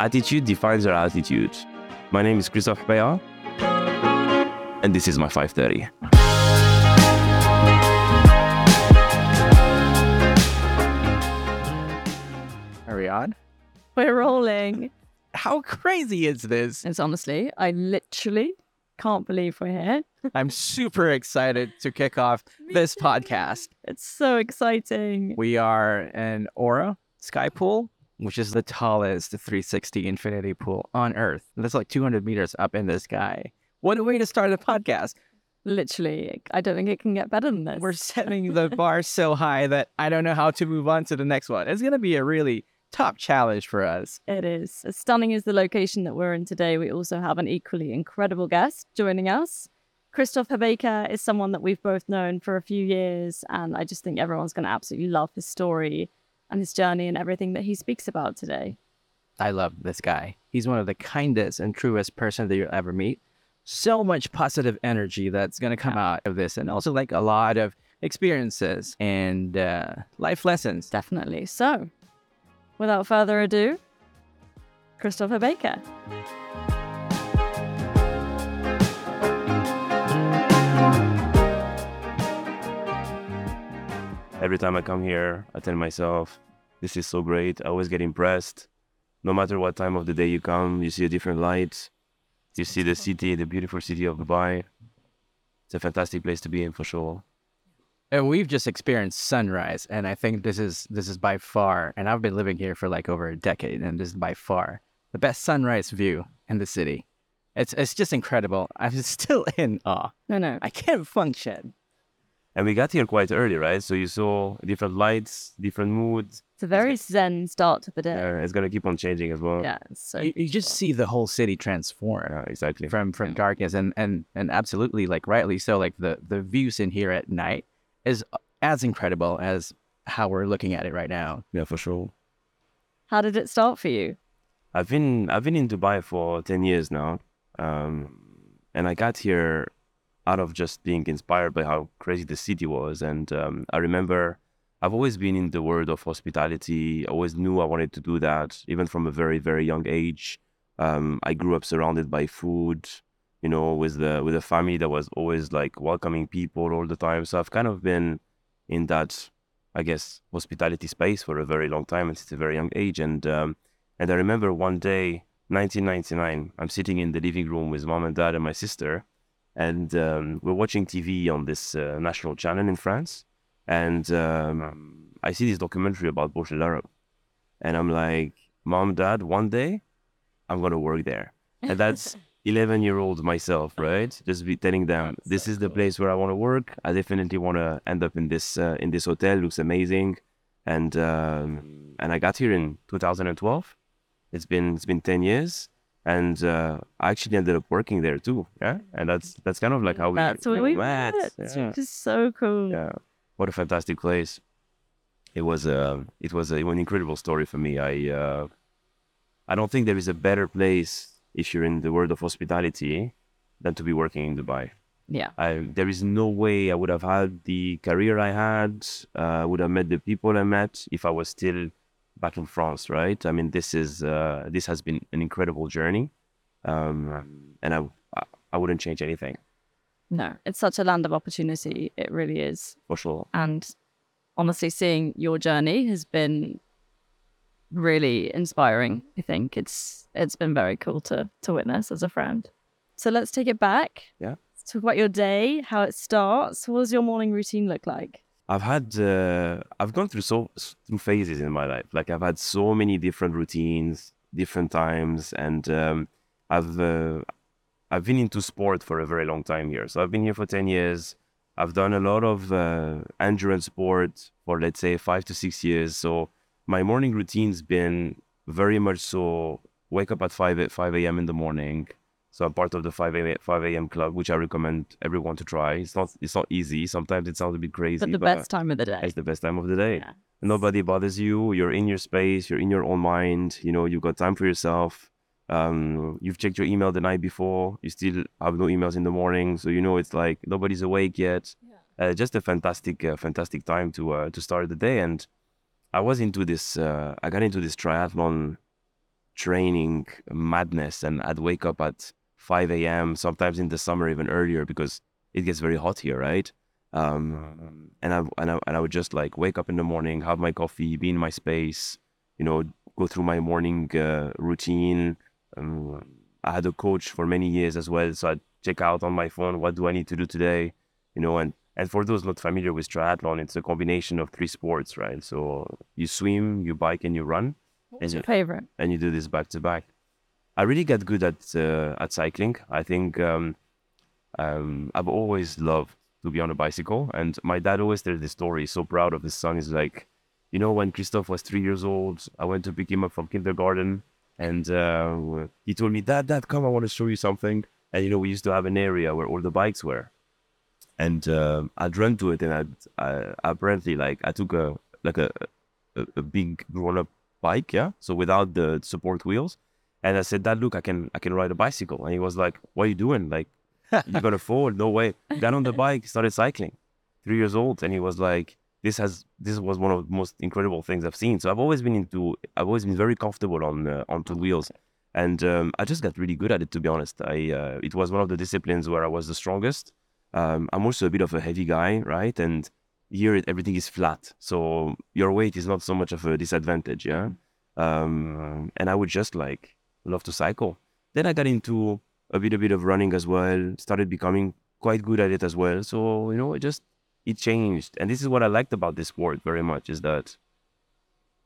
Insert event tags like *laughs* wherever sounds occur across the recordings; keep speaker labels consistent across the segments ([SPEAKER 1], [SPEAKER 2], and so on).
[SPEAKER 1] Attitude defines your altitude. My name is Christophe Hobeika, and this is my 530.
[SPEAKER 2] Are we on?
[SPEAKER 3] We're rolling.
[SPEAKER 2] How crazy is this?
[SPEAKER 3] It's honestly, I literally can't believe we're here.
[SPEAKER 2] I'm super excited to kick off *laughs* this podcast.
[SPEAKER 3] It's so exciting.
[SPEAKER 2] We are in Aura Sky Pool, which is the tallest 360 infinity pool on Earth. That's like 200 meters up in the sky. What a way to start a podcast.
[SPEAKER 3] Literally, I don't think it can get better than this.
[SPEAKER 2] We're *laughs* setting the bar so high that I don't know how to move on to the next one. It's going to be a really top challenge for us.
[SPEAKER 3] It is. As stunning as the location that we're in today, we also have an equally incredible guest joining us. Christophe Hobeika is someone that we've both known for a few years, and I just think everyone's going to absolutely love his story and his journey and everything that he speaks about today.
[SPEAKER 2] I love this guy. He's one of the kindest and truest person that you'll ever meet. So much positive energy that's going to come out of this, and also like a lot of experiences and uh, life lessons.
[SPEAKER 3] Definitely. So, without further ado, Christophe Hobeika.
[SPEAKER 1] Every time I come here, I tell myself, this is so great. I always get impressed. No matter what time of the day you come, you see a different light. You see the city, the beautiful city of Dubai. It's a fantastic place to be in for sure.
[SPEAKER 2] And we've just experienced sunrise, and I think this is this is by far, and I've been living here for like over a decade, and this is by far the best sunrise view in the city. It's it's just incredible. *laughs* I'm still in awe.
[SPEAKER 3] No, no.
[SPEAKER 2] I can't function.
[SPEAKER 1] And we got here quite early, right? So you saw different lights, different moods.
[SPEAKER 3] It's a very zen start to the day.
[SPEAKER 1] Uh, it's gonna keep on changing as well.
[SPEAKER 3] Yeah, it's so
[SPEAKER 2] You, you just see the whole city transform
[SPEAKER 1] Yeah, exactly.
[SPEAKER 2] from from darkness, and and and absolutely like rightly so. Like the the views in here at night is as incredible as how we're looking at it right now.
[SPEAKER 1] Yeah, for sure.
[SPEAKER 3] How did it start for you?
[SPEAKER 1] I've been I've been in Dubai for ten years now, um, and I got here out of just being inspired by how crazy the city was. And um, I remember I've always been in the world of hospitality. I always knew I wanted to do that, even from a very very young age. Um, I grew up surrounded by food, you know, with the with a family that was always like welcoming people all the time. So I've kind of been in that, I guess, hospitality space for a very long time and since a very young age. And um, and I remember one day, 1999, I'm sitting in the living room with mom and dad and my sister, and um, we're watching TV on this uh, national channel in France. And um, I see this documentary about Burj Al Arab. And I'm like, mom, dad, one day I'm going to work there. And that's *laughs* 11 year old myself, right? Just be telling them, this is the place where I want to work. I definitely want to end up in this, uh, in this hotel. Looks amazing. And, um, and I got here in 2012 it's been it's been 10 years and uh, I actually ended up working there too yeah and that's that's kind of like how we
[SPEAKER 3] That's what we
[SPEAKER 1] met. yeah.
[SPEAKER 3] Which is so cool.
[SPEAKER 1] yeah what a fantastic place. It was a it was a, an incredible story for me. I uh, I don't think there is a better place if you're in the world of hospitality than to be working in Dubai.
[SPEAKER 3] Yeah.
[SPEAKER 1] I, there is no way I would have had the career I had, uh, would have met the people I met if I was still back in France, right? I mean, this is uh, this has been an incredible journey, um, and I I- I wouldn't change anything
[SPEAKER 3] No, it's such a land of opportunity. It really is.
[SPEAKER 1] for sure.
[SPEAKER 3] And honestly, seeing your journey has been really inspiring. I think it's it's been very cool to to witness as a friend. So let's take it back.
[SPEAKER 1] Yeah.
[SPEAKER 3] Let's talk about your day, how it starts. What does your morning routine look like?
[SPEAKER 1] I've had uh, I've gone through so through phases in my life. Like I've had so many different routines, different times, and um, I've uh, I've been into sport for a very long time here. So I've been here for ten years. I've done a lot of uh, endurance sport for let's say five to six years. So my morning routine's been very much so wake up at five at five a.m. in the morning. So I'm part of the 5 a.m. 5 a.m. club, which I recommend everyone to try. It's not it's not easy. Sometimes it sounds a bit crazy,
[SPEAKER 3] But the
[SPEAKER 1] but
[SPEAKER 3] best time of the day.
[SPEAKER 1] it's the best time of the day.
[SPEAKER 3] Yeah.
[SPEAKER 1] Nobody bothers you. You're in your space. You're in your own mind. You know, you've got time for yourself. Um, you've checked your email the night before. You still have no emails in the morning, so you know it's like nobody's awake yet. Uh, just a fantastic, uh, fantastic time to uh, to start the day. And I was into this. Uh, I got into this triathlon training madness, and I'd wake up at 5 a.m. sometimes in the summer even earlier because it gets very hot here, right? Um, and I and I and I would just like wake up in the morning, have my coffee, be in my space, you know, go through my morning uh, routine. Um, I had a coach for many years as well, so I'd check out on my phone what do I need to do today, you know, and and for those not familiar with triathlon, it's a combination of three sports, right? So you swim, you bike, and you run,
[SPEAKER 3] What's your
[SPEAKER 1] you,
[SPEAKER 3] favorite?
[SPEAKER 1] and you do this back to back. I really got good at uh, at cycling. I think um, um, I've always loved to be on a bicycle, and my dad always tells this story. He's so proud of his son. He's like, you know, when Christophe was three years old, I went to pick him up from kindergarten, and uh, he told me, "Dad, Dad, come, I want to show you something." And you know, we used to have an area where all the bikes were, and uh, I'd run to it, and I'd, I apparently like I took a like a a, a big grown up bike, yeah, so without the support wheels, and I said, Dad, look, I can I can ride a bicycle, and he was like, What are you doing? Like, you're gonna *laughs* fall? No way. Got on the bike, started cycling, three years old, and he was like, This has this was one of the most incredible things I've seen. So I've always been into I've always been very comfortable on uh, on two wheels. And um, I just got really good at it, to be honest. I uh, it was one of the disciplines where I was the strongest. Um, I'm also a bit of a heavy guy, right? And here it, everything is flat, so your weight is not so much of a disadvantage, yeah. Um, and I would just like love to cycle. Then I got into a bit a bit of running as well. Started becoming quite good at it as well. So you know, it just it changed, and this is what I liked about this sport very much is that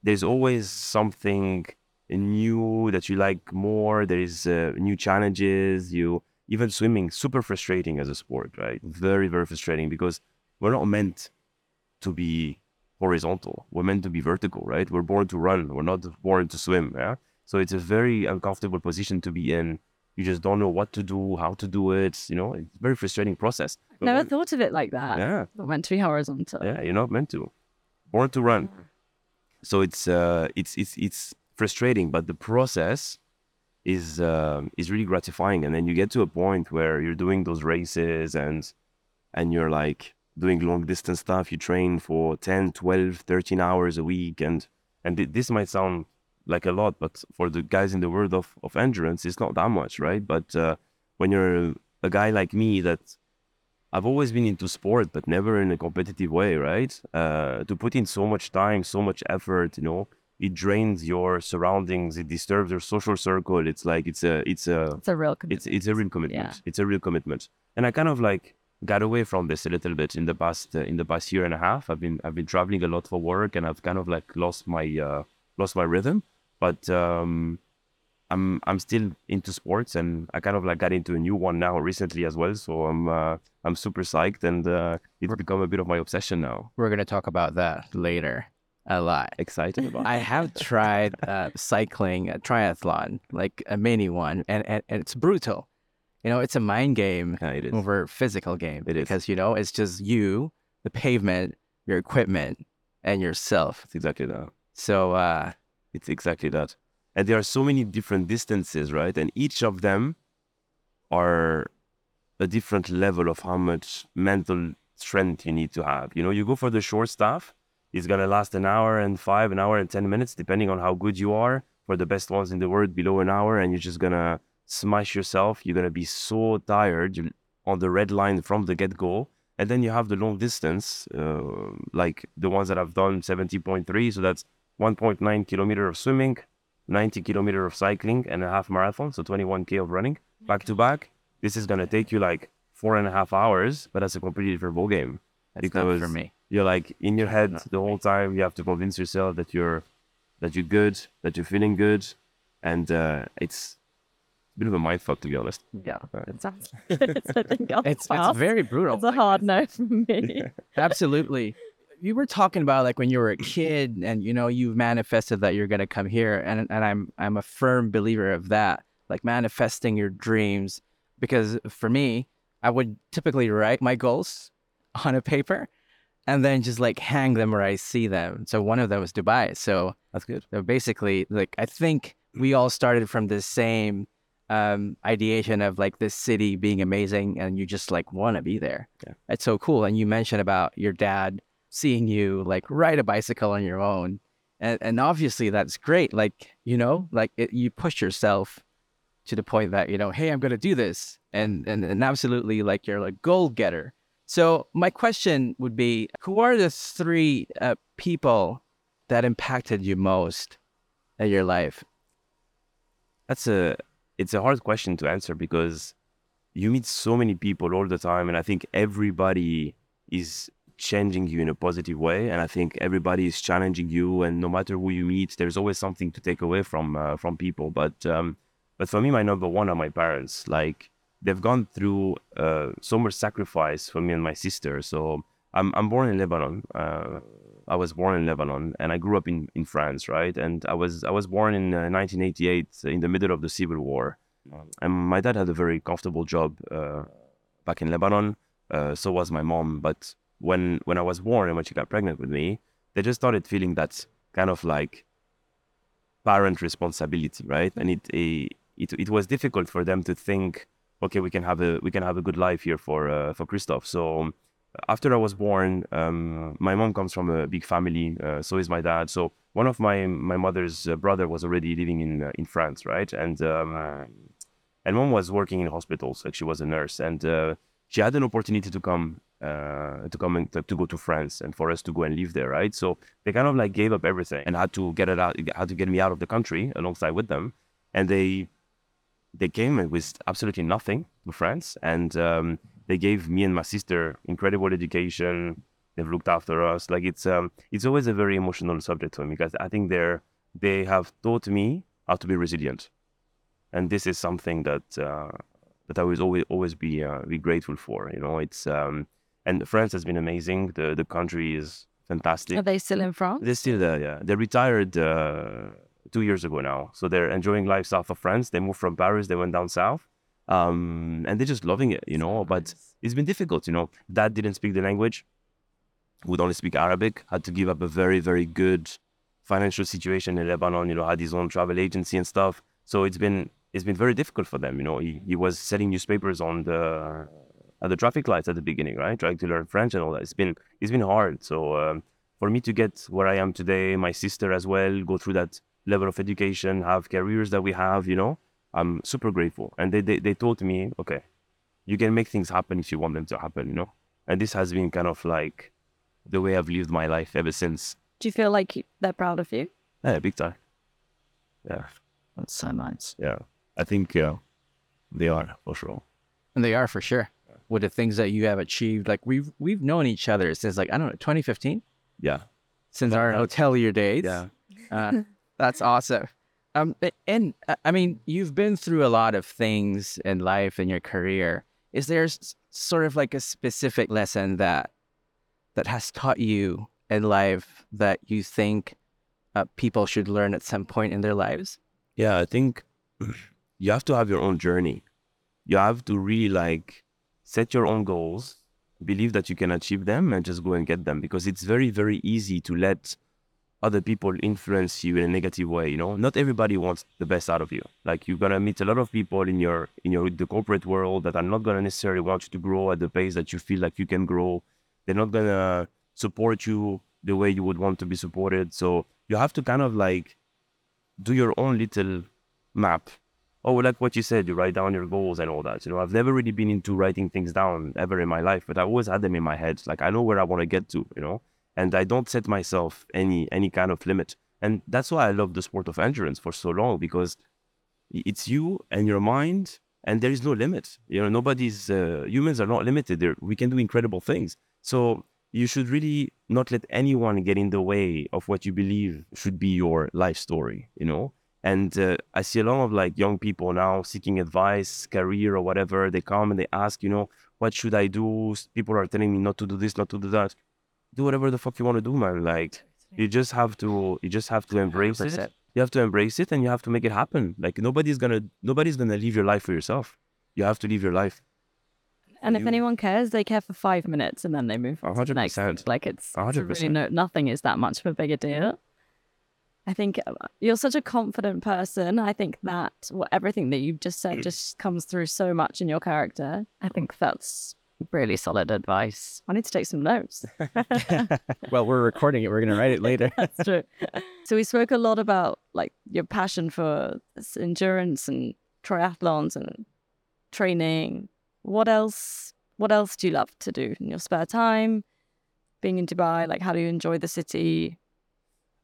[SPEAKER 1] there's always something new that you like more. There is uh, new challenges. You even swimming super frustrating as a sport, right? Very very frustrating because we're not meant to be horizontal. We're meant to be vertical, right? We're born to run. We're not born to swim. Yeah. So it's a very uncomfortable position to be in. You just don't know what to do, how to do it. You know, it's a very frustrating process. But
[SPEAKER 3] Never
[SPEAKER 1] when-
[SPEAKER 3] thought of it like that.
[SPEAKER 1] Yeah.
[SPEAKER 3] Not meant to be horizontal.
[SPEAKER 1] yeah, you're not meant to. Born to run. So it's uh, it's it's it's frustrating, but the process is um is really gratifying. And then you get to a point where you're doing those races and and you're like doing long distance stuff. You train for 10, 12, 13 hours a week, and and th- this might sound like a lot, but for the guys in the world of of endurance, it's not that much, right? But uh, when you're a guy like me that I've always been into sport, but never in a competitive way, right? Uh, to put in so much time, so much effort, you know, it drains your surroundings, it disturbs your social circle. It's like it's a it's a
[SPEAKER 3] It's a real commitment.
[SPEAKER 1] it's it's a real commitment.
[SPEAKER 3] Yeah.
[SPEAKER 1] It's a real commitment. And I kind of like got away from this a little bit in the past uh, in the past year and a half. I've been I've been traveling a lot for work, and I've kind of like lost my uh, lost my rhythm. But um, I'm I'm still into sports, and I kind of like got into a new one now recently as well. So I'm uh, I'm super psyched, and uh, it's become a bit of my obsession now.
[SPEAKER 2] We're gonna talk about that later a lot.
[SPEAKER 1] Excited about.
[SPEAKER 2] I have *laughs* tried uh, cycling, a triathlon, like a mini one, and, and, and it's brutal. You know, it's a mind game
[SPEAKER 1] yeah, it is.
[SPEAKER 2] over physical game
[SPEAKER 1] It is.
[SPEAKER 2] because you know it's just you, the pavement, your equipment, and yourself.
[SPEAKER 1] It's exactly that.
[SPEAKER 2] So uh,
[SPEAKER 1] It's exactly that. And there are so many different distances, right? And each of them are a different level of how much mental strength you need to have. You know, you go for the short stuff, it's gonna last an hour and five, an hour and ten minutes, depending on how good you are. For the best ones in the world, below an hour, and you're just gonna smash yourself. You're gonna be so tired on the red line from the get go. And then you have the long distance, uh, like the ones that I've done 70.3. So that's 1.9 kilometer of swimming, 90 kilometer of cycling, and a half marathon. So 21k of running back to back. This is gonna take you like four and a half hours, but that's a completely different ball game.
[SPEAKER 2] that's not for me.
[SPEAKER 1] You're like in your head the whole time. You have to convince yourself that you're that you're good, that you're feeling good, and uh, it's a bit of a mind fuck to be honest.
[SPEAKER 3] Yeah.
[SPEAKER 1] Right.
[SPEAKER 3] It sounds *laughs* *laughs* it's, I think
[SPEAKER 2] It's, it's very brutal.
[SPEAKER 3] It's a hard no from me. *laughs*
[SPEAKER 2] Absolutely. You were talking about like when you were a kid and you know you've manifested that you're gonna come here and and I'm I'm a firm believer of that. Like manifesting your dreams. Because for me, I would typically write my goals *laughs* on a paper and then just like hang them where I see them. So one of them was Dubai. So
[SPEAKER 1] That's good.
[SPEAKER 2] so basically, like I think we all started from the same um, ideation of like this city being amazing, and you just like want to be there.
[SPEAKER 1] Yeah.
[SPEAKER 2] It's so cool. And you mentioned about your dad seeing you like ride a bicycle on your own, and and obviously that's great. Like you know, like it, you push yourself to the point that you know, hey, I'm gonna do this, and and and absolutely like you're like goal getter. So my question would be, who are the three uh, people that impacted you most in your life?
[SPEAKER 1] That's a it's a hard question to answer because you meet so many people all the time, and I think everybody is changing you in a positive way, and I think everybody is challenging you. And no matter who you meet, there's always something to take away from uh, from people. But um, but for me, my number one are my parents. Like they've gone through uh, so much sacrifice for me and my sister. So I'm I'm born in Lebanon. Uh, I was born in Lebanon, and I grew up in, in France, right? And I was I was born in uh, 1988, in the middle of the civil war. And my dad had a very comfortable job uh, back in Lebanon. Uh, so was my mom. But when when I was born and when she got pregnant with me, they just started feeling that kind of like parent responsibility, right? And it it it, it was difficult for them to think, okay, we can have a we can have a good life here for uh, for Christophe. So after I was born, um, my mom comes from a big family. Uh, so is my dad. So one of my my mother's uh, brother was already living in uh, in France, right? And um, and mom was working in hospitals. Like she was a nurse, and uh, she had an opportunity to come uh, to come and to, to, go to France and for us to go and live there, right? So they kind of like gave up everything and had to get it out, had to get me out of the country alongside with them, and they they came with absolutely nothing to France, and um, they gave me and my sister incredible education. They've looked after us. Like it's um, it's always a very emotional subject for me because I think they're they have taught me how to be resilient, and this is something that uh, that I will always always be uh, be grateful for. You know, it's um, and France has been amazing. The the country is fantastic.
[SPEAKER 3] Are they still in France?
[SPEAKER 1] They're still there. Yeah, they retired uh, two years ago now, so they're enjoying life south of France. They moved from Paris. They went down south um, and they're just loving it, you know. But it's been difficult, you know. Dad didn't speak the language, would only speak Arabic, had to give up a very, very good financial situation in Lebanon, you know, had his own travel agency and stuff. So it's been it's been very difficult for them, you know. He, he was selling newspapers on the at the traffic lights at the beginning, right? Trying to learn French and all that. It's been it's been hard. So um, for me to get where I am today, my sister as well, go through that level of education, have careers that we have, you know, I'm super grateful. And they, they, they told me, okay, you can make things happen if you want them to happen, you know? And this has been kind of like the way I've lived my life ever since.
[SPEAKER 3] Do you feel like they're proud of you?
[SPEAKER 1] Yeah, big time. Yeah.
[SPEAKER 3] That's so nice.
[SPEAKER 1] Yeah. I think uh, they are for sure.
[SPEAKER 2] And they are for sure. With the things that you have achieved, like we've we've known each other since like I don't know, 2015.
[SPEAKER 1] Yeah.
[SPEAKER 2] Since our hotelier days.
[SPEAKER 1] Yeah.
[SPEAKER 2] Uh, that's awesome. Um, and uh, I mean, you've been through a lot of things in life in your career. Is there sort of like a specific lesson that that has taught you in life that you think uh, people should learn at some point in their lives?
[SPEAKER 1] Yeah, I think you have to have your own journey. You have to really like set your own goals, believe that you can achieve them, and just go and get them. Because it's very, very easy to let other people influence you in a negative way you know? Not everybody wants the best out of you. Like you're gonna meet a lot of people in your in your the corporate world that are not gonna necessarily want you to grow at the pace that you feel like you can grow. They're not gonna support you the way you would want to be supported. So you have to kind of like do your own little map oh like what you said you write down your goals and all that you know i've never really been into writing things down ever in my life but i always had them in my head like i know where i want to get to you know and I don't set myself any any kind of limit. And that's why I love the sport of endurance for so long because it's you and your mind, and there is no limit. You know, nobody's uh, humans are not limited. They're, we can do incredible things. So you should really not let anyone get in the way of what you believe should be your life story. You know. And uh, I see a lot of like young people now seeking advice, career or whatever. They come and they ask, you know, what should I do? People are telling me not to do this, not to do that do whatever the fuck you want to do, man. Like you just have to you just have to embrace it. You have to embrace it and you have to make it happen. Like nobody's gonna nobody's gonna live your life for yourself. You have to live your life.
[SPEAKER 3] And if anyone cares, they care for five minutes and then they move on to the next. Like it's, it's really no, nothing is that much of a bigger deal. I think uh, you're such a confident person. I think that what everything that you've just said just comes through so much in your character. I think that's Really solid advice. I need to take some notes. *laughs* *laughs*
[SPEAKER 2] well, we're recording it. We're going to write it later. *laughs*
[SPEAKER 3] That's true. So we spoke a lot about like your passion for this endurance and triathlons and training. What else? What else do you love to do in your spare time? Being in Dubai, like how do you enjoy the city?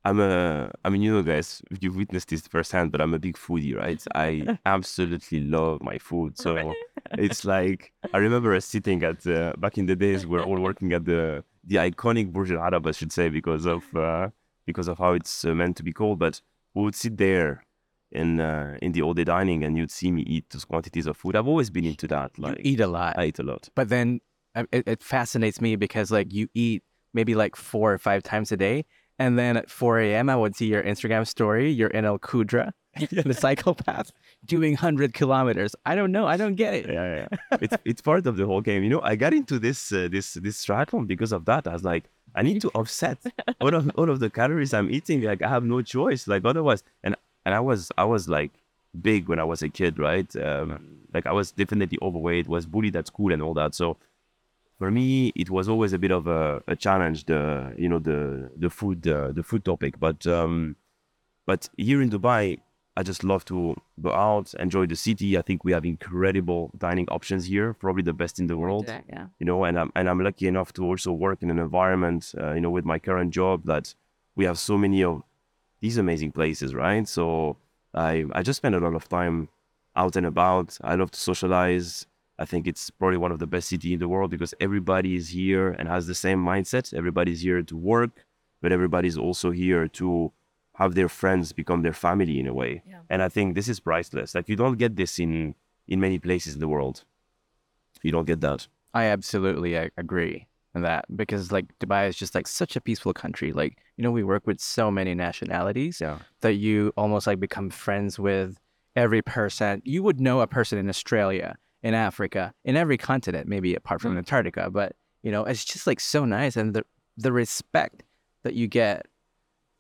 [SPEAKER 1] I'm a, I mean, you know, guys, you've witnessed this firsthand, but I'm a big foodie, right? I *laughs* absolutely love my food. So *laughs* it's like, I remember us sitting at, uh, back in the days, we are all working at the, the iconic Burj Al Arab, I should say, because of, uh, because of how it's uh, meant to be called. But we would sit there in, uh, in the all day dining and you'd see me eat those quantities of food. I've always been into that. Like,
[SPEAKER 2] you eat a lot.
[SPEAKER 1] I eat a lot.
[SPEAKER 2] But then it, it fascinates me because like you eat maybe like four or five times a day and then at 4 a.m., I would see your Instagram story. You're in El Qudra, *laughs* the psychopath, doing 100 kilometers. I don't know. I don't get it.
[SPEAKER 1] Yeah, yeah. it's it's part of the whole game. You know, I got into this uh, this this triathlon because of that. I was like, I need to offset *laughs* all of all of the calories I'm eating. Like I have no choice. Like otherwise, and and I was I was like big when I was a kid, right? Um, like I was definitely overweight, was bullied at school and all that. So for me, it was always a bit of a, a challenge. The you know the the food uh, the food topic, but um, but here in Dubai, I just love to go out, enjoy the city. I think we have incredible dining options here, probably the best in the world.
[SPEAKER 3] Yeah, yeah.
[SPEAKER 1] You know, and I'm and I'm lucky enough to also work in an environment, uh, you know, with my current job that we have so many of these amazing places, right? So I I just spend a lot of time out and about. I love to socialize. I think it's probably one of the best city in the world because everybody is here and has the same mindset. Everybody's here to work, but everybody's also here to have their friends become their family in a way.
[SPEAKER 3] Yeah.
[SPEAKER 1] And I think this is priceless. Like you don't get this in in many places in the world. You don't get that.
[SPEAKER 2] I absolutely uh, agree on that because like Dubai is just like such a peaceful country. Like you know, we work with so many nationalities
[SPEAKER 1] Yeah.
[SPEAKER 2] that you almost like become friends with every person. You would know a person in Australia, in Africa, in every continent, maybe apart from Antarctica. But you know, it's just like so nice, and the the respect that you get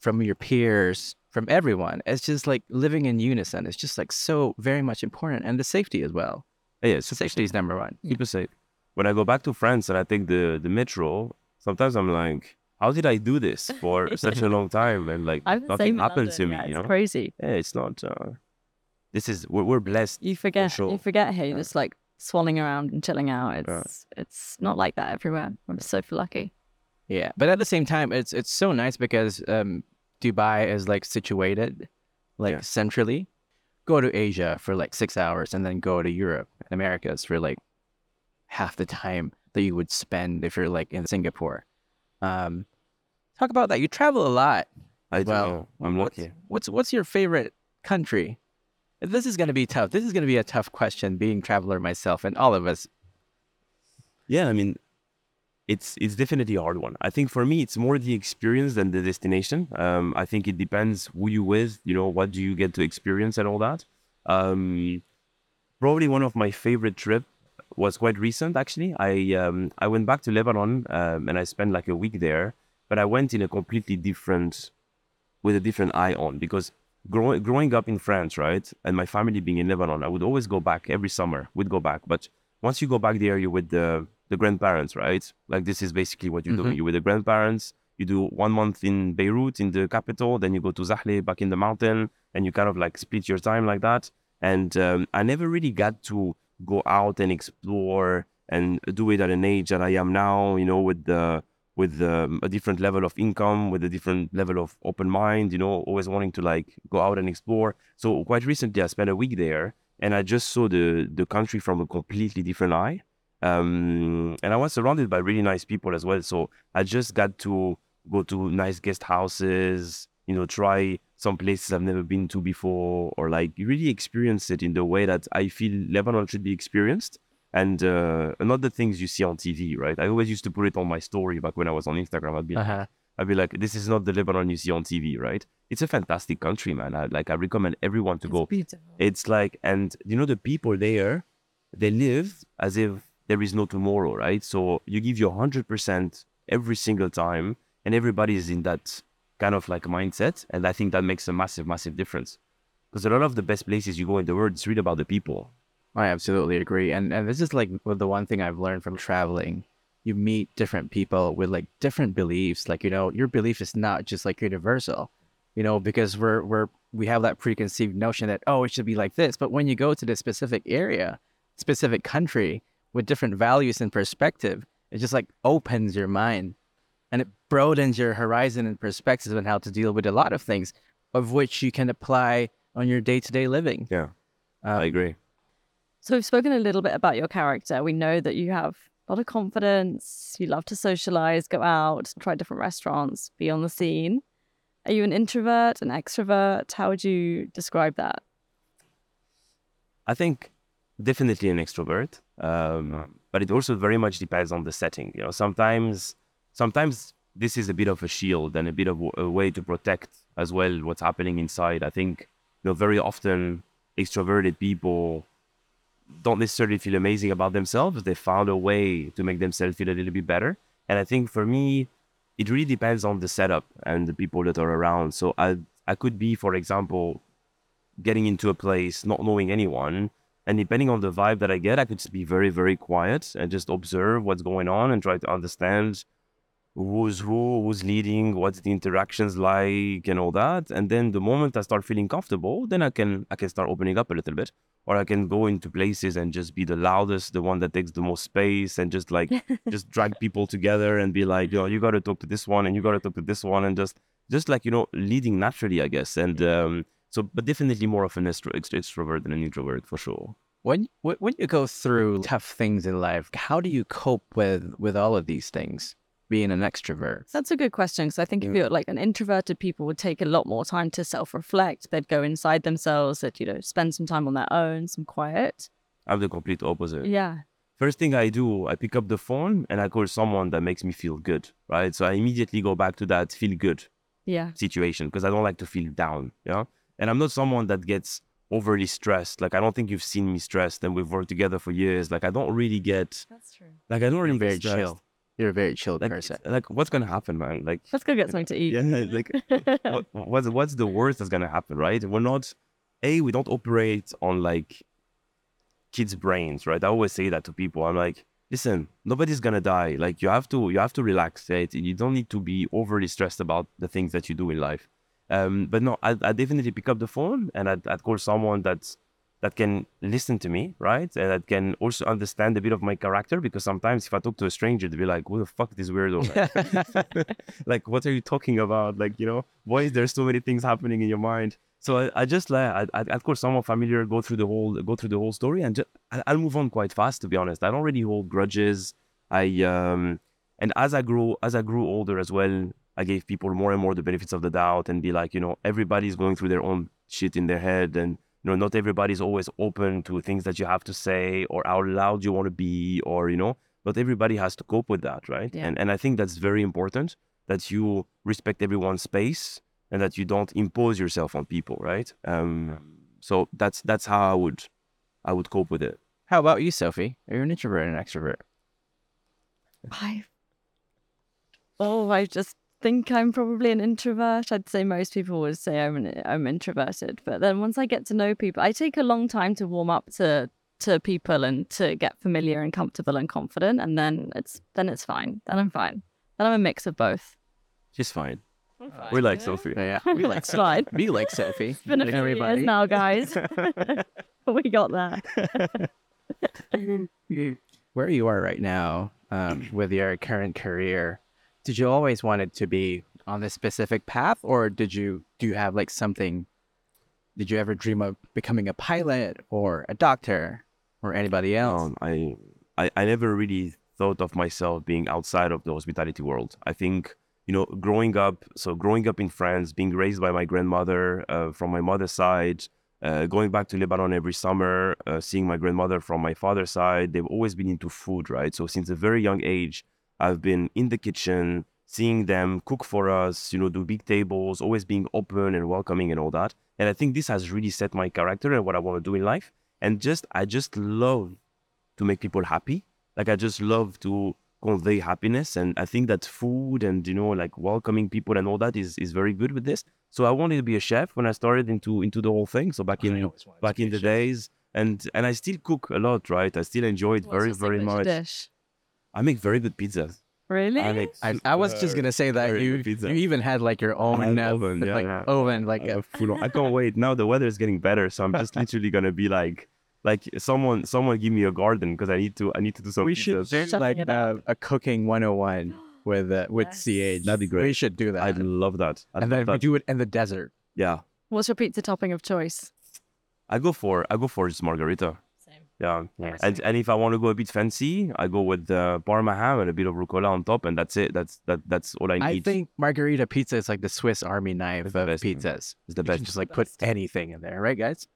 [SPEAKER 2] from your peers, from everyone, it's just like living in unison. It's just like so very much important, and the safety as well.
[SPEAKER 1] Yeah, super
[SPEAKER 2] Safety is number one.
[SPEAKER 1] super safe. When I go back to France and I take the the metro, sometimes I'm like, how did I do this for such a *laughs* long time? And like nothing happened to me, you
[SPEAKER 3] it's
[SPEAKER 1] know?
[SPEAKER 3] crazy.
[SPEAKER 1] Yeah, it's not. Uh, this is we're, we're blessed.
[SPEAKER 3] You forget.
[SPEAKER 1] sure.
[SPEAKER 3] You forget you're just like swanning around and chilling out. It's it's not like that everywhere. I'm so lucky.
[SPEAKER 2] Yeah, but at the same time, it's it's so nice because um, Dubai is like situated like
[SPEAKER 1] Yeah.
[SPEAKER 2] centrally. Go to Asia for like six hours, and then go to Europe and Americas for like half the time that you would spend if you're like in Singapore. Um, talk about that. You travel a lot.
[SPEAKER 1] I
[SPEAKER 2] Well,
[SPEAKER 1] know. I'm
[SPEAKER 2] what's-
[SPEAKER 1] lucky.
[SPEAKER 2] What's what's your favorite country? This is gonna be tough. This is gonna be a tough question. Being traveler myself, and all of us.
[SPEAKER 1] Yeah, I mean, it's it's definitely a hard one. I think for me, it's more the experience than the destination. Um, I think it depends who you with. You know, what do you get to experience and all that. Um, probably one of my favorite trip was quite recent actually. I um, I went back to Lebanon um, and I spent like a week there, but I went in a completely different with a different eye on because growing growing up in France, right, and my family being in Lebanon, I would always go back every summer. We'd go back, but once you go back there, you're with the the grandparents, right? Like this is basically what you're doing. You're with the grandparents. You do one month in Beirut, in the capital, then you go to Zahle, back in the mountain, and you kind of like split your time like that. And um, I never really got to go out and explore and do it at an age that I am now. You know, with the with um, a different level of income, with a different level of open mind, you know, always wanting to like go out and explore. So quite recently, I spent a week there, and I just saw the the country from a completely different eye. Um, and I was surrounded by really nice people as well. So I just got to go to nice guest houses, you know, try some places I've never been to before, or like really experience it in the way that I feel Lebanon should be experienced and uh, not the things you see on TV, right? I always used to put it on my story back when I was on Instagram. I'd be,
[SPEAKER 2] Uh-huh.
[SPEAKER 1] I'd be like, this is not the Lebanon you see on TV, right? It's a fantastic country, man. I like, I recommend everyone to go.
[SPEAKER 3] beautiful.
[SPEAKER 1] It's like, and you know, the people there, they live as if there is no tomorrow, right? So you give your 100% every single time, and everybody is in that kind of like mindset. And I think that makes a massive, massive difference. Because a lot of the best places you go in the world, it's really about the people.
[SPEAKER 2] I absolutely agree. And and this is like the one thing I've learned from traveling. You meet different people with like different beliefs. Like, you know, your belief is not just like universal. You know, because we're we're we have that preconceived notion that, oh, it should be like this. But when you go to this specific area, specific country with different values and perspective, it just like opens your mind and it broadens your horizon and perspective on how to deal with a lot of things of which you can apply on your day-to-day living.
[SPEAKER 1] Yeah, uh, I agree.
[SPEAKER 3] So we've spoken a little bit about your character. We know that you have a lot of confidence. You love to socialize, go out, try different restaurants, be on the scene. Are you an introvert, an extrovert? How would you describe that?
[SPEAKER 1] I think definitely an extrovert, um, but it also very much depends on the setting. You know, sometimes sometimes this is a bit of a shield and a bit of a way to protect as well what's happening inside. I think you know very often extroverted people don't necessarily feel amazing about themselves. They found a way to make themselves feel a little bit better. And I think for me, it really depends on the setup and the people that are around. So I I could be, for example, getting into a place not knowing anyone. And depending on the vibe that I get, I could just be very, very quiet and just observe what's going on and try to understand who's who, who's leading, what's the interactions like, and all that. And then the moment I start feeling comfortable, then I can I can start opening up a little bit, or I can go into places and just be the loudest, the one that takes the most space, and just like *laughs* just drag people together and be like, yo, you got to talk to this one, and you got to talk to this one, and just just like you know, leading naturally, I guess. And um, so, but definitely more of an extro- extrovert than an introvert for sure.
[SPEAKER 2] When when you go through tough things in life, how do you cope with with all of these things? Being an extrovert?
[SPEAKER 3] That's a good question because I think if you're like an introverted people would take a lot more time to self-reflect. They'd go inside themselves. They'd you know spend some time on their own, some quiet.
[SPEAKER 1] I'm the complete opposite.
[SPEAKER 3] Yeah.
[SPEAKER 1] First thing I do, I pick up the phone and I call someone that makes me feel good, right? So I immediately go back to that feel good
[SPEAKER 3] yeah.
[SPEAKER 1] situation because I don't like to feel down, yeah. And I'm not someone that gets overly stressed. Like I don't think you've seen me stressed, and we've worked together for years. Like I don't really get.
[SPEAKER 3] That's true.
[SPEAKER 1] Like I don't really
[SPEAKER 2] very
[SPEAKER 1] get stressed.
[SPEAKER 2] chill. You're a very chill
[SPEAKER 1] Like,
[SPEAKER 2] person.
[SPEAKER 1] like what's gonna happen, man? Like
[SPEAKER 3] Let's go get something to eat.
[SPEAKER 1] yeah, like *laughs* what, what's what's the worst that's gonna happen, right? We're not a we don't operate on like kids' brains, right? I always say that to people. I'm like, listen, nobody's gonna die. Like you have to you have to relax, right? You don't need to be overly stressed about the things that you do in life. Um, but no, I I definitely pick up the phone and I'd, I'd call someone that's that can listen to me, right? And that can also understand a bit of my character because sometimes if I talk to a stranger, they'll be like, "What the fuck, this weirdo? *laughs* like, what are you talking about? Like, you know, why is there so many things happening in your mind?" So I, I just like I, I, I'd call someone familiar, go through the whole go through the whole story, and just, I, I'll move on quite fast. To be honest, I don't really hold grudges. I um, and as I grew as I grew older as well, I gave people more and more the benefits of the doubt and be like, you know, everybody's going through their own shit in their head and know not everybody's always open to things that you have to say or how loud you want to be or you know not everybody has to cope with that right
[SPEAKER 3] Yeah.
[SPEAKER 1] and and i think that's very important that you respect everyone's space and that you don't impose yourself on people right um so that's that's how i would i would cope with it
[SPEAKER 2] How about you, Sophie? Are you an introvert or an extrovert?
[SPEAKER 3] I oh, I just think I'm probably an introvert. I'd say most people would say I'm an, I'm introverted, but then once I get to know people, I take a long time to warm up to to people and to get familiar and comfortable and confident, and then it's then it's fine. Then I'm fine. Then I'm a mix of both.
[SPEAKER 1] she's fine
[SPEAKER 3] fine,
[SPEAKER 1] we like
[SPEAKER 3] you
[SPEAKER 1] sophie
[SPEAKER 2] Yeah, we like
[SPEAKER 3] It's fine.
[SPEAKER 2] we like Sophie.
[SPEAKER 3] It's been a
[SPEAKER 2] Like
[SPEAKER 3] few years now, guys. *laughs* *laughs* we got there. *laughs*
[SPEAKER 2] Where you are right now, um, with your current career, did you always want it to be on this specific path, or did you do you have like something? Did you ever dream of becoming a pilot or a doctor or anybody else?
[SPEAKER 1] Um, I, I I never really thought of myself being outside of the hospitality world. I think you know, growing up, so growing up in France, being raised by my grandmother uh, from my mother's side, uh, going back to Lebanon every summer, uh, seeing my grandmother from my father's side, they've always been into food, right? So since a very young age, I've been in the kitchen, seeing them cook for us, you know, do big tables, always being open and welcoming and all that. And I think this has really set my character and what I want to do in life. And just, I just love to make people happy. Like I just love to convey happiness, and I think that food and you know like welcoming people and all that is is very good with this. So I wanted to be a chef when I started into into the whole thing. So back in back in the days, and and I still cook a lot, right? I still enjoy it
[SPEAKER 3] What's
[SPEAKER 1] very very much.
[SPEAKER 3] Dish?
[SPEAKER 1] I make very good pizzas.
[SPEAKER 3] Really?
[SPEAKER 1] I make.
[SPEAKER 2] I, I was just gonna say that
[SPEAKER 1] very
[SPEAKER 2] you
[SPEAKER 1] good pizza.
[SPEAKER 2] you even had like your own uh,
[SPEAKER 1] oven, yeah,
[SPEAKER 2] like
[SPEAKER 1] yeah.
[SPEAKER 2] oven like
[SPEAKER 1] I
[SPEAKER 2] uh,
[SPEAKER 1] full on- I can't wait. Now the weather is getting better, so I'm just *laughs* literally gonna be like, like someone, someone give me a garden because I need to, I need to do some.
[SPEAKER 2] we should
[SPEAKER 1] pizzas.
[SPEAKER 2] do
[SPEAKER 3] Shutting
[SPEAKER 2] like uh, a cooking 101 with uh, with
[SPEAKER 3] Yes.
[SPEAKER 2] CH.
[SPEAKER 1] That'd be great.
[SPEAKER 2] We should do that.
[SPEAKER 1] I'd love that. I'd
[SPEAKER 2] and
[SPEAKER 1] love
[SPEAKER 2] then we do it in the desert.
[SPEAKER 1] Yeah,
[SPEAKER 3] What's your pizza topping of choice?
[SPEAKER 1] I go for, I go for just margarita.
[SPEAKER 3] Same.
[SPEAKER 1] Yeah,
[SPEAKER 2] Yes.
[SPEAKER 1] and and if I want to go a bit fancy, I go with uh, Parma ham and a bit of rucola on top, and that's it. That's that. That's all I need.
[SPEAKER 2] I think margarita pizza is like the Swiss Army knife
[SPEAKER 1] It's
[SPEAKER 2] of
[SPEAKER 1] best, man.
[SPEAKER 2] pizzas.
[SPEAKER 1] it's the
[SPEAKER 2] You can
[SPEAKER 1] best,
[SPEAKER 2] just like put anything in there, right, guys?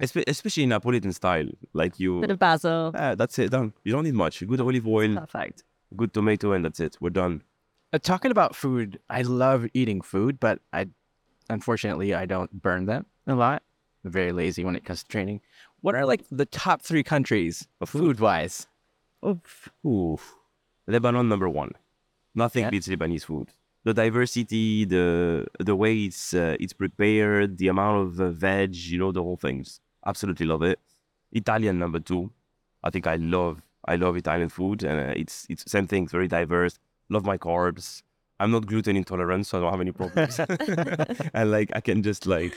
[SPEAKER 1] Espe- especially in Napolitan style. Like you,
[SPEAKER 3] Bit of basil.
[SPEAKER 1] ah, that's it. Done. You don't need much. Good olive oil,
[SPEAKER 3] Perfect.
[SPEAKER 1] good tomato, and that's it. We're done.
[SPEAKER 2] Uh, talking about food, I love eating food, but I unfortunately I don't burn them a lot. I'm very lazy when it comes to training. What are like the top three countries food wise?
[SPEAKER 3] Oof.
[SPEAKER 1] Ooh, Lebanon number one. Nothing
[SPEAKER 2] Yeah.
[SPEAKER 1] beats Lebanese food. The diversity, the the way it's uh, it's prepared, the amount of uh, veg, you know, the whole things. Absolutely love it. Italian number two. I think I love I love Italian food, and uh, it's it's same thing, very diverse. Love my carbs. I'm not gluten intolerant, so I don't have any problems. *laughs* *laughs* and like I can just like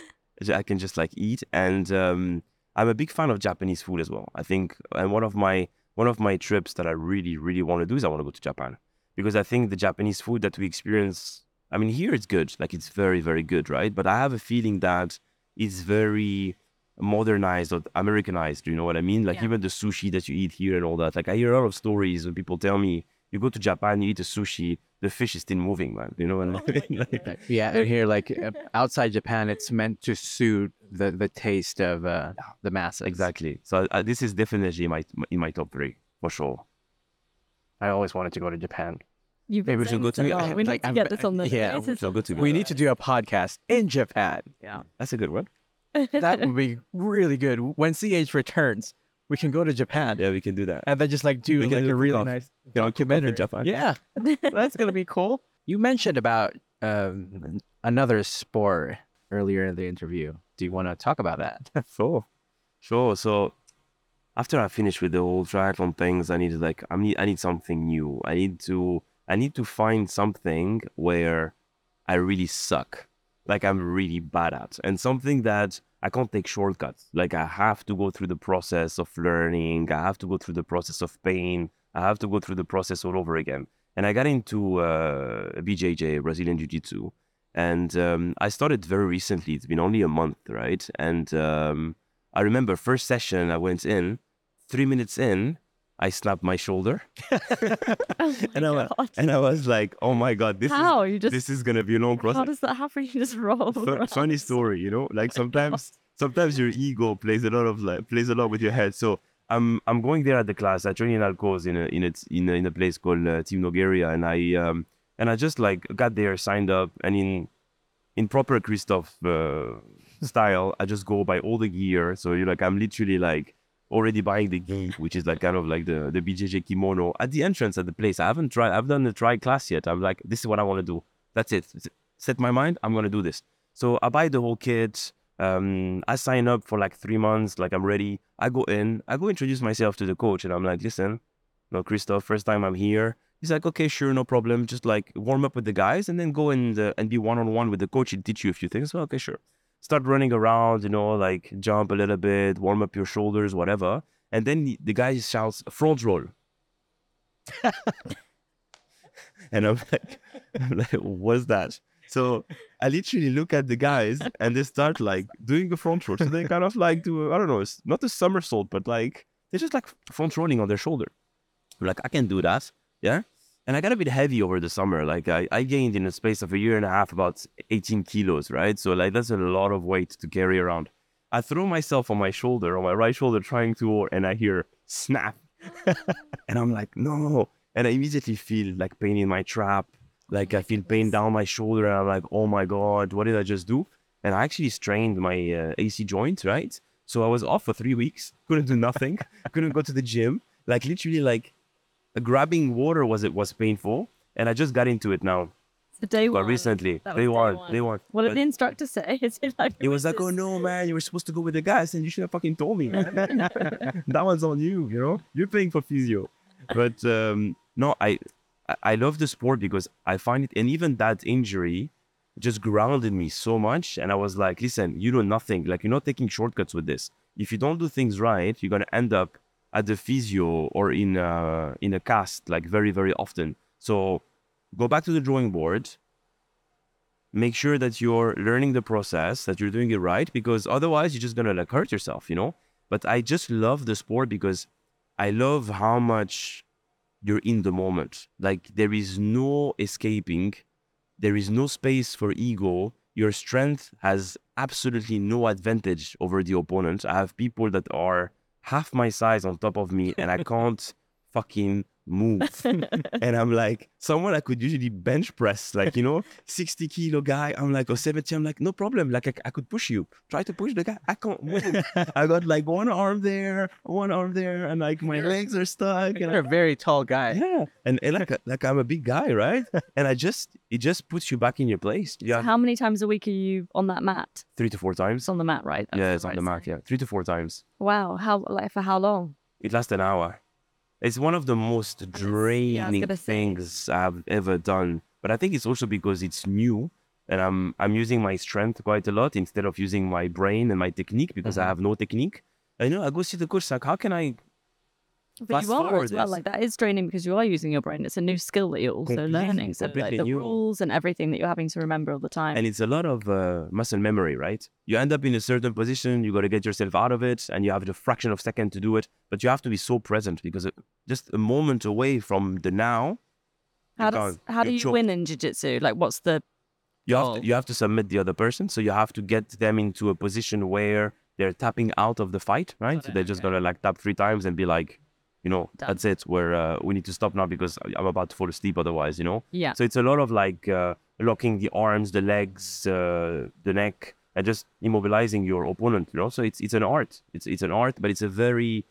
[SPEAKER 1] I can just like eat, and um, I'm a big fan of Japanese food as well. I think, and one of my one of my trips that I really really want to do is I want to go to Japan because I think the Japanese food that we experience. I mean, here it's good, like it's very very good, right? But I have a feeling that it's very modernized or Americanized. Do you know what I mean? Like
[SPEAKER 3] Yeah.
[SPEAKER 1] even the sushi that you eat here and all that. Like I hear a lot of stories when people tell me you go to Japan, you eat a sushi, the fish is still moving, man. You know what I mean? *laughs* Like,
[SPEAKER 2] Yeah, and here like uh, *laughs* outside Japan, it's meant to suit the the taste of uh, the masses.
[SPEAKER 1] exactly. So uh, this is definitely my in my top three for sure.
[SPEAKER 2] I always wanted to go to Japan.
[SPEAKER 3] You've
[SPEAKER 2] Maybe
[SPEAKER 3] been *laughs*
[SPEAKER 2] we should go to-
[SPEAKER 3] long. We need
[SPEAKER 2] like,
[SPEAKER 3] to
[SPEAKER 2] I'm
[SPEAKER 3] get this on the
[SPEAKER 2] yeah,
[SPEAKER 3] This is-
[SPEAKER 1] So good to
[SPEAKER 2] We need to do a podcast in Japan.
[SPEAKER 3] Yeah.
[SPEAKER 1] That's a good one.
[SPEAKER 2] That would be really good. When CH returns, we can go to Japan
[SPEAKER 1] Yeah, we can do that.
[SPEAKER 2] and then just like do
[SPEAKER 1] We
[SPEAKER 2] like
[SPEAKER 1] do
[SPEAKER 2] a
[SPEAKER 1] a
[SPEAKER 2] really
[SPEAKER 1] cook-off.
[SPEAKER 2] nice
[SPEAKER 1] You know,
[SPEAKER 2] documentary.
[SPEAKER 1] in Japan.
[SPEAKER 2] Yeah, *laughs* that's gonna be cool. You mentioned about um, another sport earlier in the interview. Do you want to talk about that? *laughs*
[SPEAKER 1] Sure. Sure. So after I finish with the whole triathlon things, I need to like I need I need something new. I need to I need to find something where I really suck. Like I'm really bad at. And something that I can't take shortcuts. Like I have to go through the process of learning. I have to go through the process of pain. I have to go through the process all over again. And I got into uh, BJJ, Brazilian Jiu Jitsu. And um, I started very recently. It's been only a month, right? And um, I remember first session I went in, three minutes in, I snapped my shoulder, *laughs* *laughs*
[SPEAKER 3] Oh my
[SPEAKER 1] and I was,
[SPEAKER 3] God.
[SPEAKER 1] and I was like, "Oh my god, this
[SPEAKER 3] How? You
[SPEAKER 1] is
[SPEAKER 3] just
[SPEAKER 1] this is gonna be a long
[SPEAKER 3] how does that happen? You just roll.
[SPEAKER 1] Fu-
[SPEAKER 3] around.
[SPEAKER 1] funny story, you know. Like sometimes, sometimes your ego plays a lot of like plays a lot with your head. So I'm I'm going there at the class. I train in Al Quoz in a in a in a, in a place called uh, Team Nogueira, and I um and I just like got there, signed up, and in in proper Christophe uh, style, I just go buy all the gear. So you're like I'm literally like already buying the gi, which is like kind of like the the BJJ kimono at the entrance at the place. I haven't tried. I've done the try class yet. I'm like, this is what I want to do. That's it. Set my mind. I'm gonna do this. So I buy the whole kit. Um, I sign up for like three months. Like I'm ready. I go in. I go introduce myself to the coach, and I'm like, listen, no, Christophe, first time I'm here. He's like, okay, sure, no problem. Just like warm up with the guys, and then go and uh, and be one on one with the coach. He'll teach you a few things. So, okay, sure. Start running around, you know, like jump a little bit, warm up your shoulders, whatever. And then the, guy shouts front roll. *laughs* and I'm like, *laughs* I'm like, what's that? So I literally look at the guys and they start like doing a front roll. So they kind of like do, I don't know, it's not a somersault, but like they're just like front rolling on their shoulder. I'm like, I can do that. Yeah. And I got a bit heavy over the summer. Like I, I gained in a space of a year and a half about 18 kilos, right? So like that's a lot of weight to carry around. I throw myself on my shoulder, on my right shoulder, trying to, and I hear snap. *laughs* and I'm like, no. And I immediately feel like pain in my trap. Like I feel pain down my shoulder. And I'm like, oh my God, what did I just do? And I actually strained my uh, AC joint, right? So I was off for three weeks, couldn't do nothing, *laughs* couldn't go to the gym. Like literally, like grabbing water was it was painful. And I just got into it now
[SPEAKER 3] The day
[SPEAKER 1] but
[SPEAKER 3] one.
[SPEAKER 1] recently they
[SPEAKER 3] one.
[SPEAKER 1] they want.
[SPEAKER 3] What did the instructor say? *laughs* Is it like
[SPEAKER 1] it was like, oh no, man, you were supposed to go with the guys, and you should have fucking told me. *laughs* that one's on you. You know, you're paying for physio. But um, no, I I- I love the sport because I find it, and even that injury just grounded me so much. And I was like, listen, you know nothing. Like you're not taking shortcuts with this. If you don't do things right, you're gonna end up at the physio or in a, in a cast like very very often. So go back to the drawing board. Make sure that you're learning the process, that you're doing it right, because otherwise you're just gonna like hurt yourself, you know. But I just love the sport because I love how much you're in the moment. Like there is no escaping, there is no space for ego. Your strength has absolutely no advantage over the opponent. I have people that are half my size on top of me and I *laughs* can't fucking move. *laughs* and I'm like, someone I could usually bench press, like, you know, 60 kilo guy. I'm like, or 70, I'm like, no problem. Like, I, I could push you. Try to push the guy. I can't move. *laughs* I got like one arm there, one arm there, and like my legs are stuck. And
[SPEAKER 2] You're a very tall guy.
[SPEAKER 1] yeah, and, and like like I'm a big guy, right? and I just it just puts you back in your place. Yeah,
[SPEAKER 3] How many times a week are you on that mat?
[SPEAKER 1] three to four
[SPEAKER 3] It's
[SPEAKER 1] times.
[SPEAKER 3] on the mat, right? That's
[SPEAKER 1] Yeah, it's on the mat. Yeah, three to four times.
[SPEAKER 3] Wow. How like for how long?
[SPEAKER 1] It lasts an hour. It's one of the most
[SPEAKER 3] yeah, I
[SPEAKER 1] draining
[SPEAKER 3] gonna
[SPEAKER 1] things I've ever done. But I think it's also because it's new and I'm I'm using my strength quite a lot instead of using my brain and my technique because I
[SPEAKER 3] Mm-hmm.
[SPEAKER 1] have no technique. I know I go see the coach like how can I
[SPEAKER 3] But
[SPEAKER 1] Fast
[SPEAKER 3] you are as well. Like that is draining because you are using your brain. It's a new skill that you're also learning. So like the
[SPEAKER 1] new.
[SPEAKER 3] rules and everything that you're having to remember all the time.
[SPEAKER 1] and it's a lot of uh, muscle memory, right? You end up in a certain position, you got to get yourself out of it, and you have the fraction of second to do it. But you have to be so present because it, just a moment away from the now,
[SPEAKER 3] how does how do
[SPEAKER 1] you're choked.
[SPEAKER 3] win in jiu-jitsu? Like what's the
[SPEAKER 1] you have to, you have to submit the other person. So you have to get them into a position where they're tapping out of the fight, right? So they're just gonna like tap three times and be like, you know,
[SPEAKER 3] Done.
[SPEAKER 1] that's it. We're uh, we need to stop now because I'm about to fall asleep otherwise, you know.
[SPEAKER 3] yeah.
[SPEAKER 1] So it's a lot of like uh, locking the arms, the legs, uh, the neck, and just immobilizing your opponent. You know, so it's it's an art. It's it's an art, but it's a very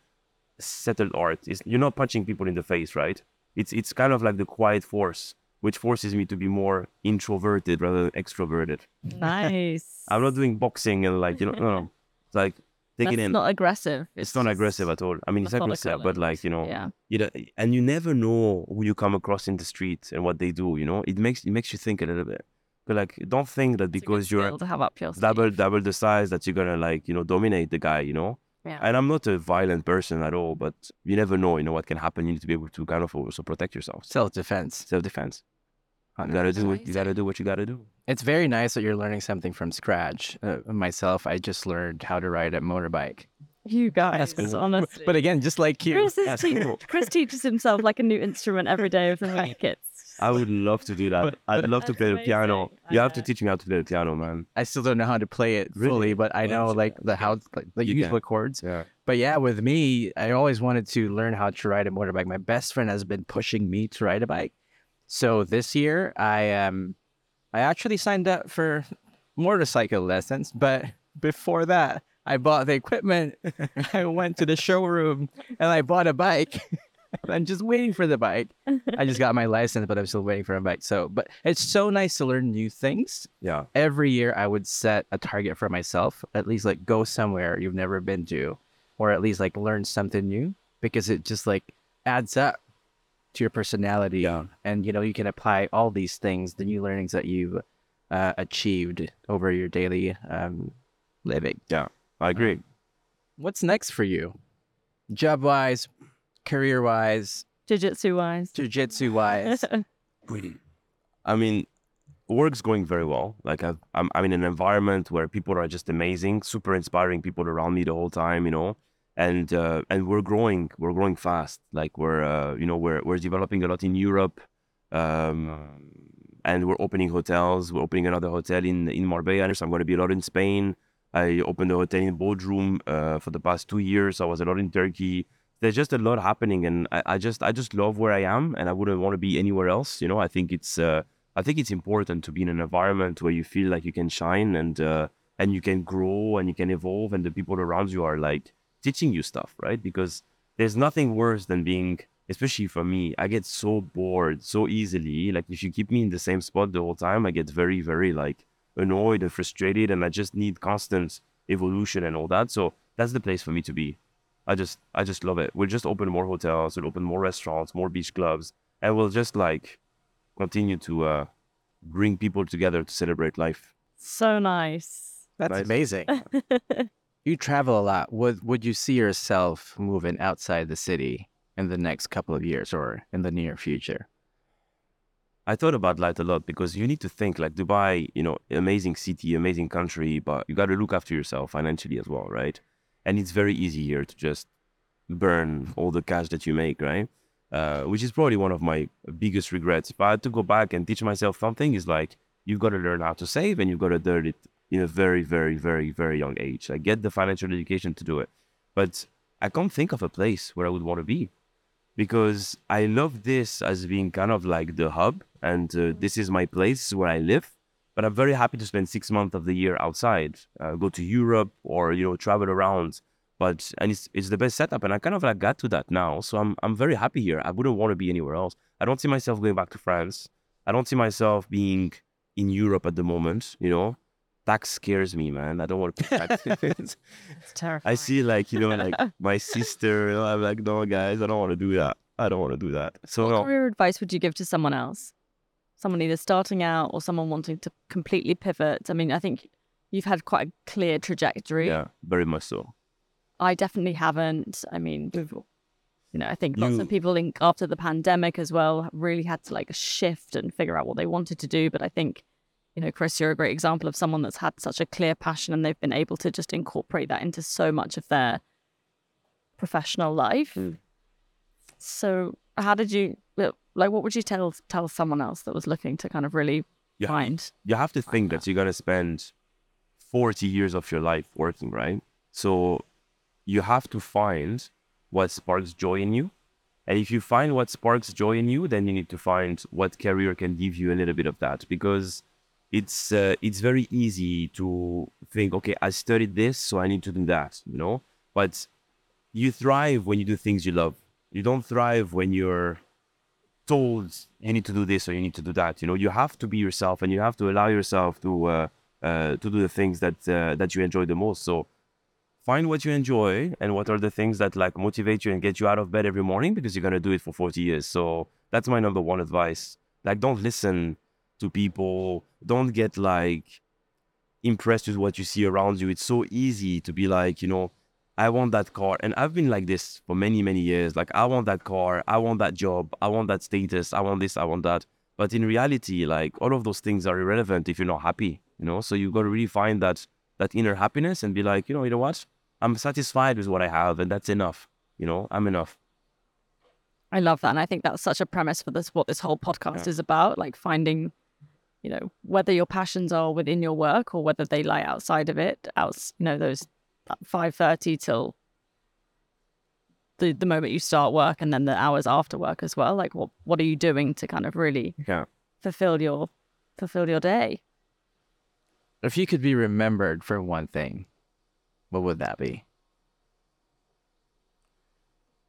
[SPEAKER 1] settled art. It's, you're not punching people in the face, right? It's it's kind of like the quiet force, which forces me to be more introverted rather than extroverted.
[SPEAKER 3] Nice. *laughs*
[SPEAKER 1] I'm not doing boxing and like you know, no, no. *laughs* It's like take
[SPEAKER 3] That's
[SPEAKER 1] it in.
[SPEAKER 3] not aggressive.
[SPEAKER 1] it's not
[SPEAKER 3] just-
[SPEAKER 1] aggressive at all. I mean, it's
[SPEAKER 3] methodical
[SPEAKER 1] aggressive, but like you know,
[SPEAKER 3] Yeah.
[SPEAKER 1] you know, and you never know who you come across in the street and what they do. You know, it makes it makes you think a little bit. But like, don't think that
[SPEAKER 3] It's a good
[SPEAKER 1] because you're
[SPEAKER 3] skill to have up your sleeve.
[SPEAKER 1] double double the size that you're gonna like you know dominate the guy. You know.
[SPEAKER 3] Yeah.
[SPEAKER 1] And I'm not a violent person at all, but you never know. You know what can happen. You need to be able to kind of also protect yourself.
[SPEAKER 2] Self defense.
[SPEAKER 1] Self defense. You gotta do what you gotta do. What you gotta do.
[SPEAKER 2] It's very nice that you're learning something from scratch. Uh, myself, I just learned how to ride a motorbike.
[SPEAKER 3] You guys,
[SPEAKER 2] cool.
[SPEAKER 3] honestly.
[SPEAKER 2] But again, just like you,
[SPEAKER 3] Chris, is te-
[SPEAKER 1] cool.
[SPEAKER 3] Chris teaches himself like a new instrument every day of the week. *laughs* It's
[SPEAKER 1] I would love to do that. I'd love to
[SPEAKER 3] That's
[SPEAKER 1] play the piano. You have to teach me how to play the piano, man.
[SPEAKER 2] I still don't know how to play it
[SPEAKER 1] Really?
[SPEAKER 2] fully, but I
[SPEAKER 1] Well,
[SPEAKER 2] know like the how like the
[SPEAKER 1] You
[SPEAKER 2] usual
[SPEAKER 1] can.
[SPEAKER 2] chords.
[SPEAKER 1] Yeah.
[SPEAKER 2] But yeah, with me, I always wanted to learn how to ride a motorbike. My best friend has been pushing me to ride a bike. So this year, I um, I actually signed up for motorcycle lessons. But before that, I bought the equipment. *laughs* I went to the showroom and I bought a bike. *laughs* I'm just waiting for the bike. I just got my license, but I'm still waiting for a bike. So, but it's so nice to learn new things
[SPEAKER 1] Yeah.
[SPEAKER 2] every year I would set a target for myself, at least like go somewhere you've never been to, or at least like learn something new because it just like adds up to your personality.
[SPEAKER 1] Yeah.
[SPEAKER 2] And you know, you can apply all these things, the new learnings that you've uh, achieved over your daily um, living.
[SPEAKER 1] Yeah. I agree.
[SPEAKER 2] What's next for you? Job wise, career wise,
[SPEAKER 3] jiu-jitsu wise.
[SPEAKER 2] jiu-jitsu wise. *laughs*
[SPEAKER 1] I mean, work's going very well. Like I've, I'm, I'm in an environment where people are just amazing, super inspiring people around me the whole time, you know. And uh, and we're growing, we're growing fast. Like we're, uh, you know, we're we're developing a lot in Europe, um, and we're opening hotels. We're opening another hotel in in Marbella. So I'm going to be a lot in Spain. I opened a hotel in Bodrum uh, for the past two years. I was a lot in Turkey. There's just a lot happening, and I, I just I just love where I am, and I wouldn't want to be anywhere else. You know, I think it's uh, I think it's important to be in an environment where you feel like you can shine and uh, and you can grow and you can evolve, and the people around you are like teaching you stuff, right? Because there's nothing worse than being especially for me, I get so bored so easily. Like if you keep me in the same spot the whole time, I get very, very like annoyed and frustrated, and I just need constant evolution and all that. So that's the place for me to be. I just, I just love it. We'll just open more hotels, we'll open more restaurants, more beach clubs, and we'll just like continue to uh, bring people together to celebrate life.
[SPEAKER 3] So nice.
[SPEAKER 2] That's
[SPEAKER 1] Nice.
[SPEAKER 2] amazing. *laughs* *laughs* you travel a lot. Would would you see yourself moving outside the city in the next couple of years or in the near future?
[SPEAKER 1] I thought about that a lot because you need to think like Dubai, you know, amazing city, amazing country, but you got to look after yourself financially as well, right? And it's very easy here to just burn all the cash that you make, right? Uh, which is probably one of my biggest regrets. If I had to go back and teach myself something, is like you've got to learn how to save and you've got to learn it in a very, very, very, very young age. I get the financial education to do it. But I can't think of a place where I would want to be because I love this as being kind of like the hub, and uh, this is my place where I live. But I'm very happy to spend six months of the year outside, uh, go to Europe or you know travel around. But and it's it's the best setup, and I kind of like got to that now. So I'm I'm very happy here. I wouldn't want to be anywhere else. I don't see myself going back to France. I don't see myself being in Europe at the moment. You know, tax scares me, man. I don't want to pay tax.
[SPEAKER 3] It's terrifying.
[SPEAKER 1] I see like you know like my sister. You know, I'm like, no, guys, I don't want to do that. I don't want to do that. So
[SPEAKER 3] What
[SPEAKER 1] no,
[SPEAKER 3] career advice would you give to someone else? Someone either starting out or someone wanting to completely pivot. I mean, I think you've had quite a clear trajectory.
[SPEAKER 1] yeah, very much so.
[SPEAKER 3] I definitely haven't. I mean, you know, I think lots
[SPEAKER 1] You-
[SPEAKER 3] of people in, after the pandemic as well really had to like shift and figure out what they wanted to do. But I think, you know, Chris, you're a great example of someone that's had such a clear passion and they've been able to just incorporate that into so much of their professional life.
[SPEAKER 1] Mm.
[SPEAKER 3] So, how did you like? What would you tell tell someone else that was looking to kind of really
[SPEAKER 1] Yeah.
[SPEAKER 3] find?
[SPEAKER 1] You have to think that you're gonna spend 40 years of your life working, right? So you have to find what sparks joy in you. And if you find what sparks joy in you, then you need to find what career can give you a little bit of that because it's uh, it's very easy to think, okay, I studied this, so I need to do that, you know. But you thrive when you do things you love. You don't thrive when you're told you need to do this or you need to do that. You know, you have to be yourself and you have to allow yourself to uh, uh, to do the things that uh, that you enjoy the most. So find what you enjoy and what are the things that like motivate you and get you out of bed every morning because you're gonna do it for 40 years. So that's my number one advice. Like, don't listen to people. Don't get like impressed with what you see around you. It's so easy to be like, you know, I want that car. And I've been like this for many, many years. Like, I want that car. I want that job. I want that status. I want this. I want that. But in reality, like, all of those things are irrelevant if you're not happy, you know? So you've got to really find that, that inner happiness and be like, you know, you know what? I'm satisfied with what I have and that's enough. You know, I'm enough.
[SPEAKER 3] I love that. And I think that's such a premise for this, what this whole podcast is about, like finding, you know, whether your passions are within your work or whether they lie outside of it, out, you know, those 5.30 till the, the moment you start work and then the hours after work as well. Like what, what are you doing to kind of really
[SPEAKER 1] Yeah.
[SPEAKER 3] fulfill your, fulfill your day?
[SPEAKER 2] If you could be remembered for one thing, what would that be?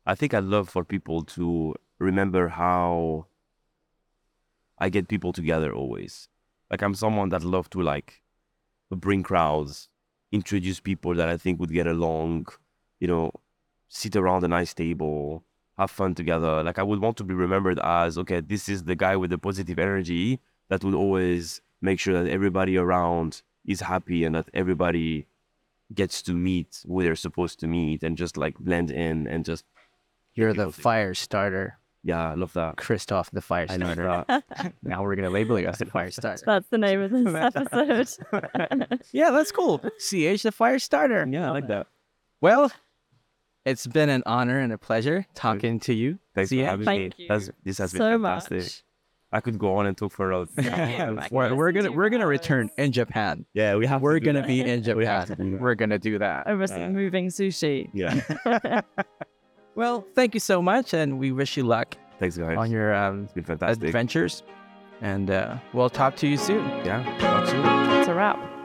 [SPEAKER 1] I think I'd love for people to remember how I get people together always. Like I'm someone that love to like bring crowds, introduce people that I think would get along, you know, sit around a nice table, have fun together. Like I would want to be remembered as okay, this is the guy with the positive energy that would always make sure that everybody around is happy and that everybody gets to meet who they're supposed to meet and just like blend in and just
[SPEAKER 2] You're the fire starter,
[SPEAKER 1] yeah, I love that.
[SPEAKER 2] Christophe the fire
[SPEAKER 1] I love
[SPEAKER 2] starter.
[SPEAKER 1] that. *laughs*
[SPEAKER 2] now we're gonna label you as the *laughs* fire starter.
[SPEAKER 3] That's the name of this *laughs* episode.
[SPEAKER 2] yeah, that's cool. CH the fire starter.
[SPEAKER 1] Yeah, I like that.
[SPEAKER 2] Well, it's been an honor and a pleasure talking to you.
[SPEAKER 1] Thanks for
[SPEAKER 2] CH.
[SPEAKER 1] having
[SPEAKER 3] Thank
[SPEAKER 1] me.
[SPEAKER 3] you
[SPEAKER 1] That's, this has been
[SPEAKER 3] so
[SPEAKER 1] fantastic.
[SPEAKER 3] much.
[SPEAKER 1] I could go on and talk for a
[SPEAKER 3] Yeah,
[SPEAKER 2] we're, we're gonna we're gonna return in Japan.
[SPEAKER 1] Yeah, we have.
[SPEAKER 2] We're
[SPEAKER 1] to
[SPEAKER 2] gonna
[SPEAKER 1] that.
[SPEAKER 2] be in
[SPEAKER 1] We have to
[SPEAKER 2] Japan.
[SPEAKER 1] do that.
[SPEAKER 2] We're gonna do that.
[SPEAKER 3] Over some uh, moving sushi.
[SPEAKER 1] Yeah.
[SPEAKER 2] Well, thank you so much, and we wish you luck
[SPEAKER 1] Thanks, guys.
[SPEAKER 2] on your um,
[SPEAKER 1] it's been fantastic.
[SPEAKER 2] adventures. And uh, we'll talk to you soon.
[SPEAKER 1] Yeah. Talk soon.
[SPEAKER 3] It's a wrap.